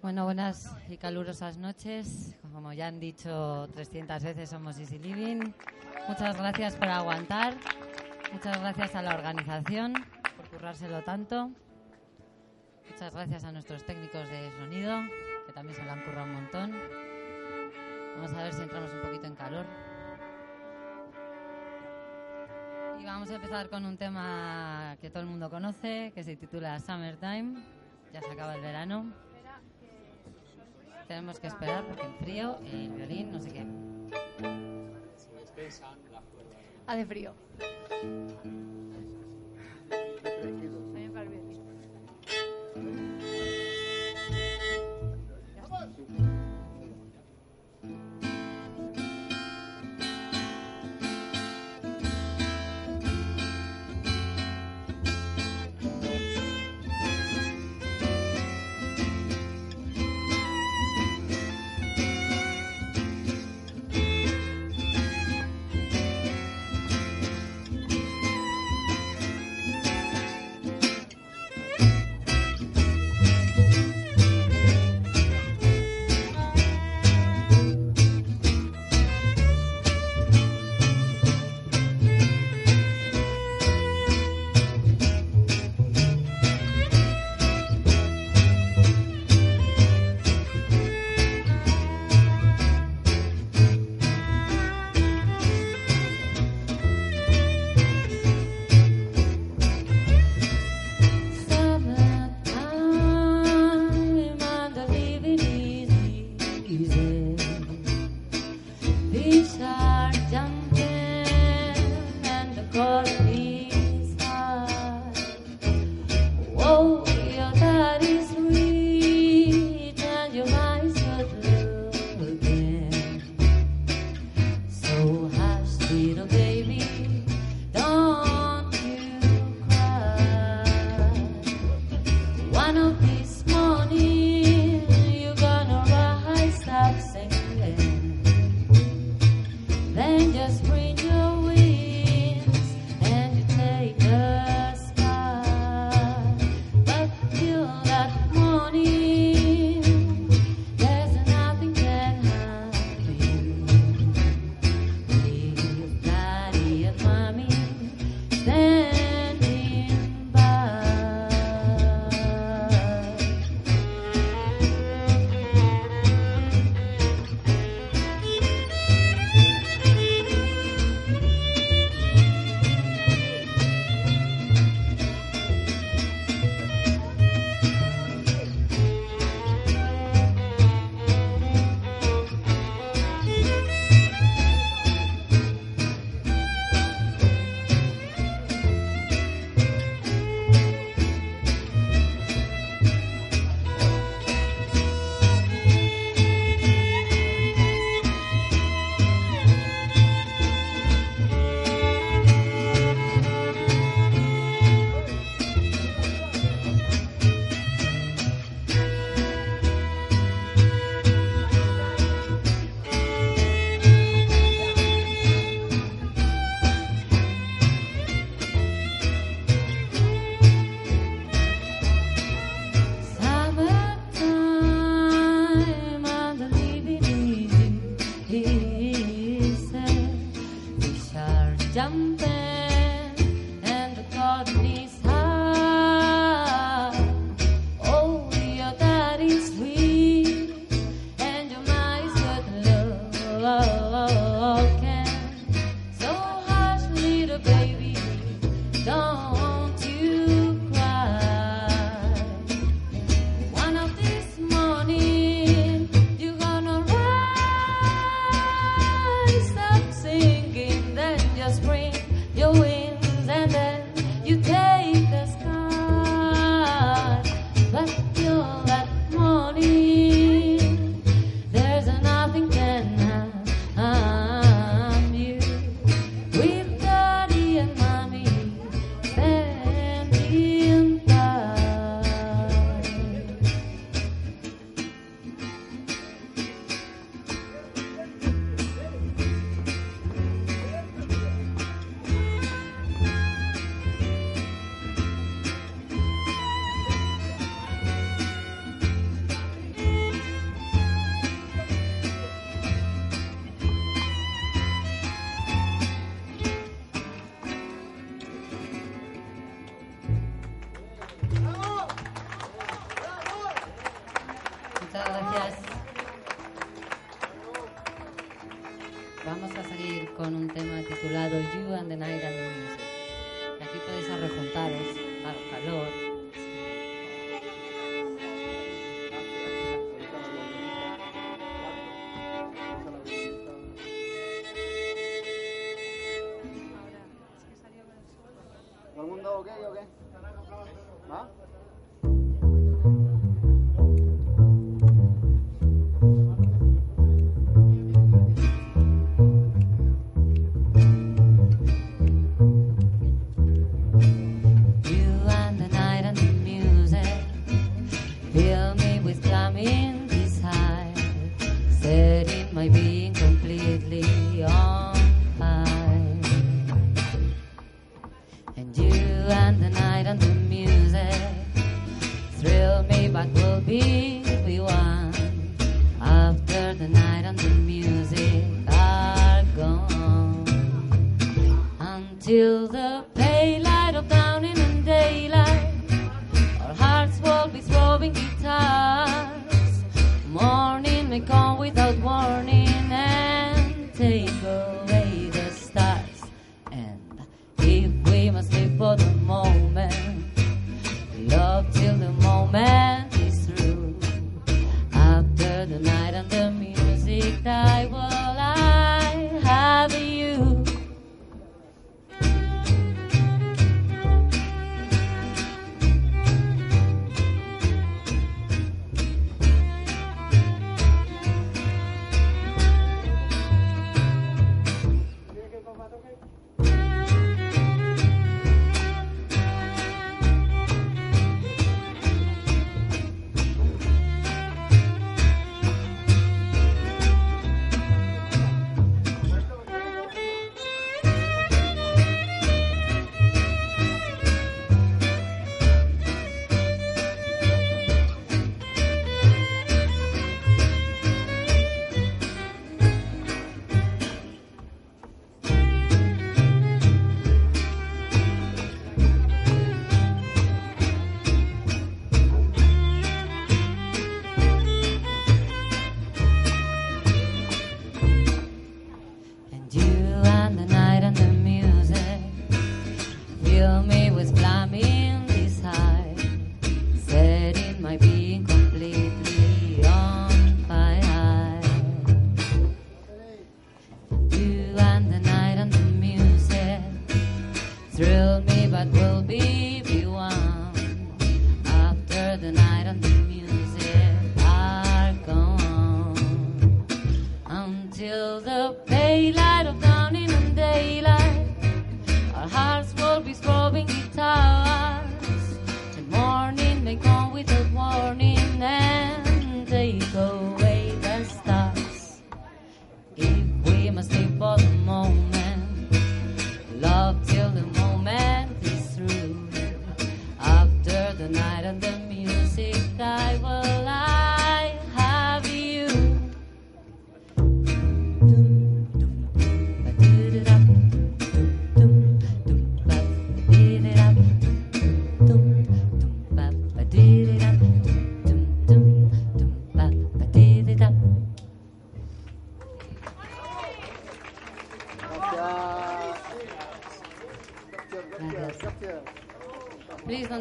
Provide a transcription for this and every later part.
Bueno, buenas y calurosas noches. Como ya han dicho 300 veces, somos Easy Living. Muchas gracias por aguantar. Muchas gracias a la organización por currárselo tanto. Muchas gracias a nuestros técnicos de sonido, que también se lo han currado un montón. Vamos a ver si entramos un poquito en calor. Y vamos a empezar con un tema que todo el mundo conoce, que se titula Summertime. Ya se acaba el verano. Tenemos que esperar porque el frío, el violín, no sé qué. Hace frío. stars. The morning may come without warning, and they go away the stars. If we must live for the moment, love till the moment is through. After the night and the music, I was.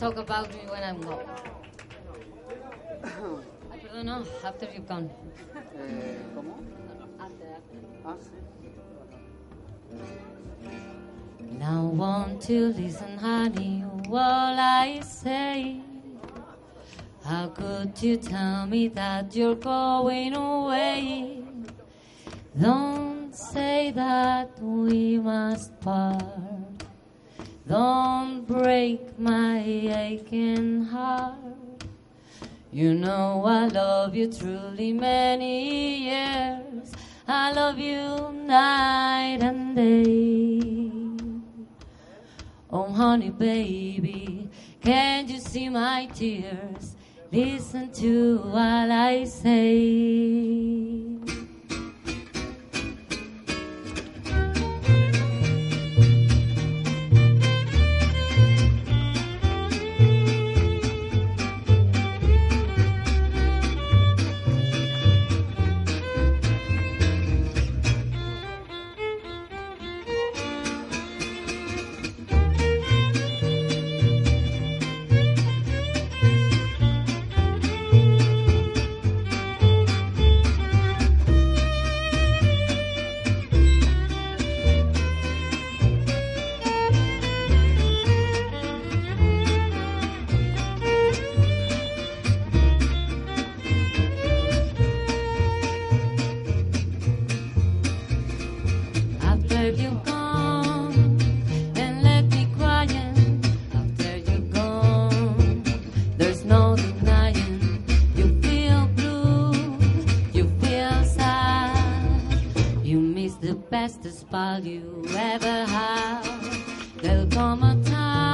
Talk about me when I'm gone. I don't know, after you've gone. Eh, ¿Cómo? After, after. Ah, Now want to listen, honey, what I say. How could you tell me that you're going away? Don't say that we must part. Don't break my aching heart. You know I love you truly many years. I love you night and day. Oh, honey, baby, can't you see my tears? Listen to what I say. the bestest ball you ever had. There'll come a time.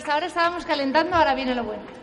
hasta ahora estábamos calentando, ahora viene lo bueno.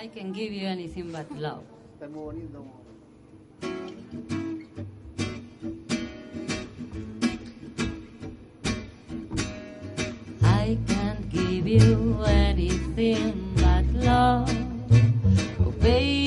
I can give you anything but love. Está muy bonito. I can't give you anything but love. Oh, baby.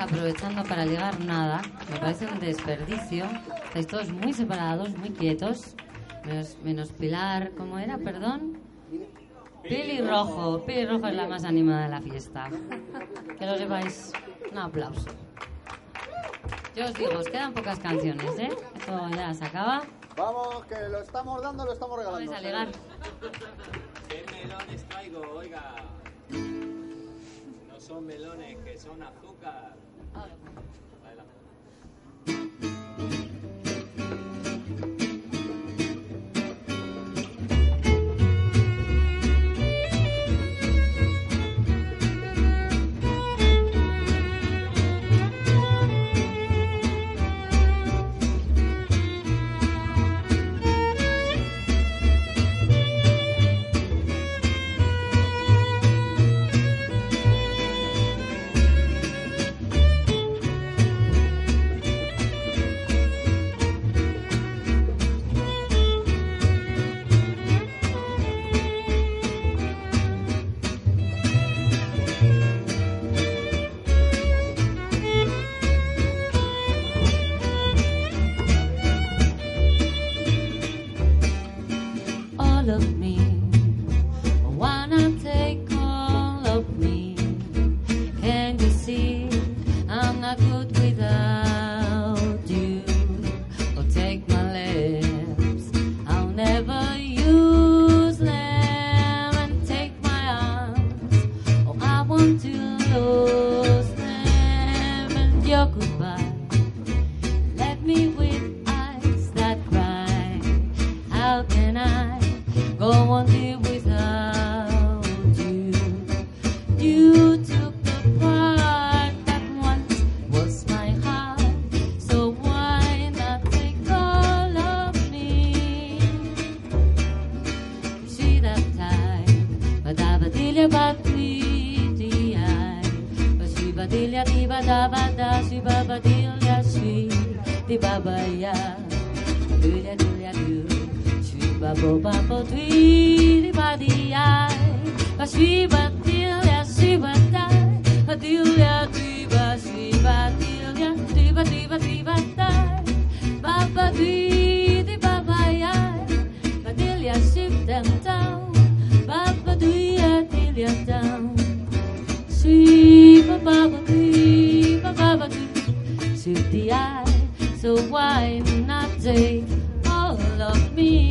aprovechando para ligar nada. Me parece un desperdicio. Estáis todos muy separados, muy quietos. Menos, Pilar, ¿cómo era? Perdón. Pili Rojo. Pili Rojo es la más animada de la fiesta. Que lo sepáis. Un aplauso. Yo os digo, os quedan pocas canciones, ¿eh? Eso ya se acaba. Vamos, que lo estamos dando, lo estamos regalando. Vamos a ligar. ¿Qué melones traigo, oiga? No son melones, que son azúcar. 哎，来了。to the eye. So why not take all of me?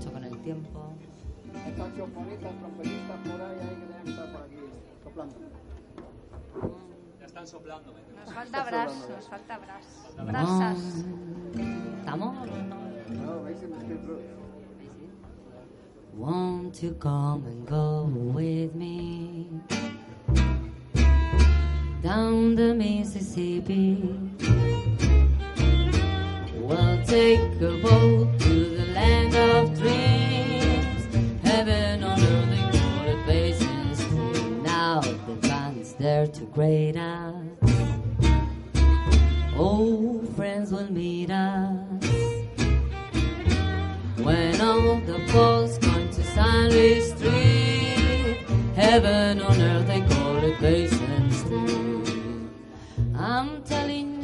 Mucho con el tiempo. Estas chofonitas, trompetistas por ahí, hay que tener que estar por aquí soplando. Ya están soplando. me Nos falta bras, nos falta bras. Brasas. ¿Estamos? no? Veis. Won't you come and go with me down the Mississippi? We'll take a boat to land of dreams, heaven on earth, they call it Basin Street. Now the band's there to great us. Old friends will meet us. When all the folks come to Stanley Street, heaven on earth they call it Basin Street. I'm telling you,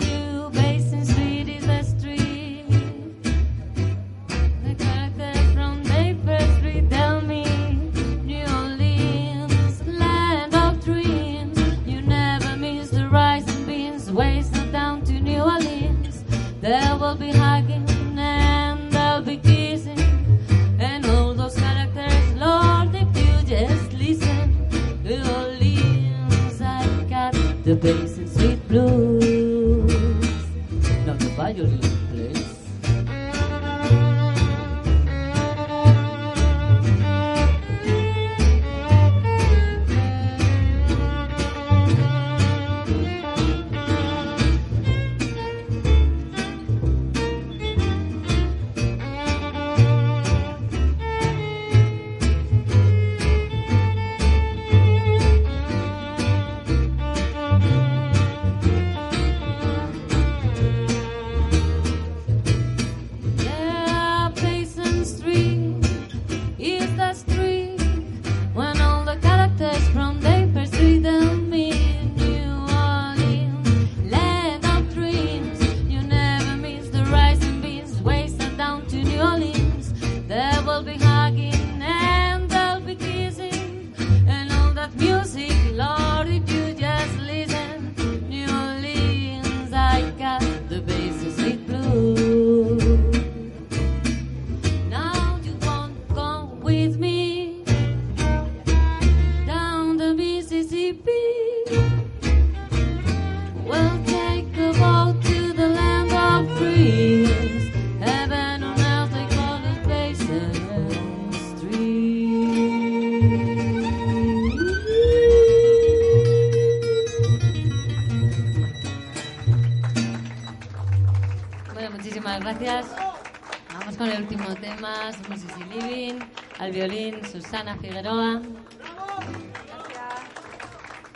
Susana Figueroa,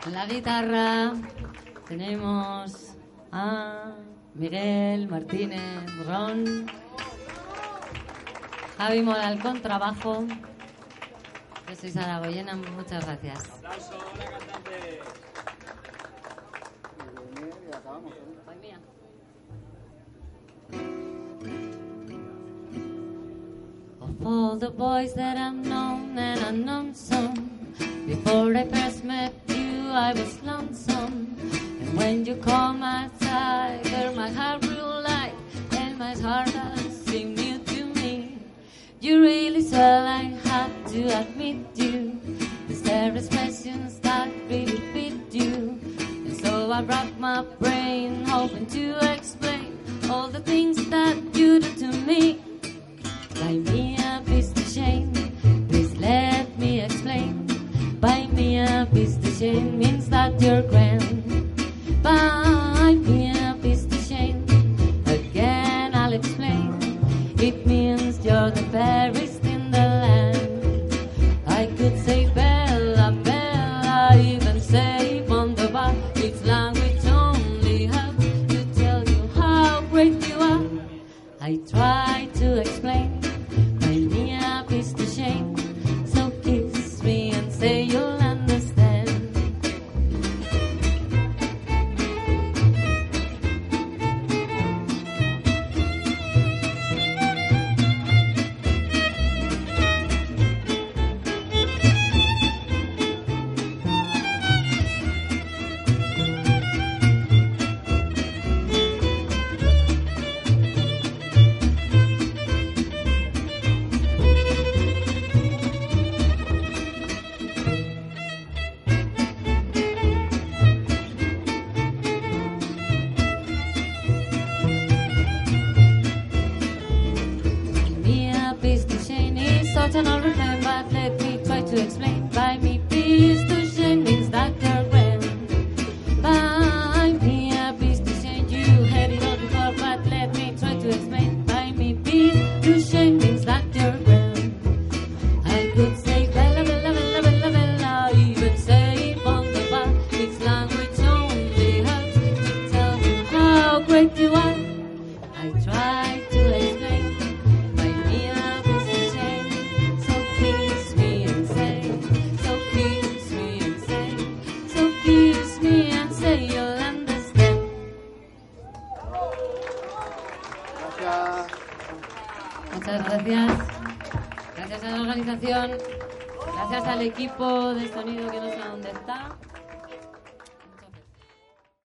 en la guitarra. Tenemos a Miguel Martínez Ron, Javi Mola al contrabajo, yo soy Sara Goyena, muchas gracias. Aplauso all the boys that I've known and unknown some, before I first met you, I was lonesome. And when you call my tiger, my heart grew light, and my heart seemed new to me. You really said I had to admit you. Cause there is questions that really fit you. And so I racked my brain, hoping to explain all the things that you do to me. Bei mir means that you're grand. please, the chain is certain I'll remember. Let me try to explain.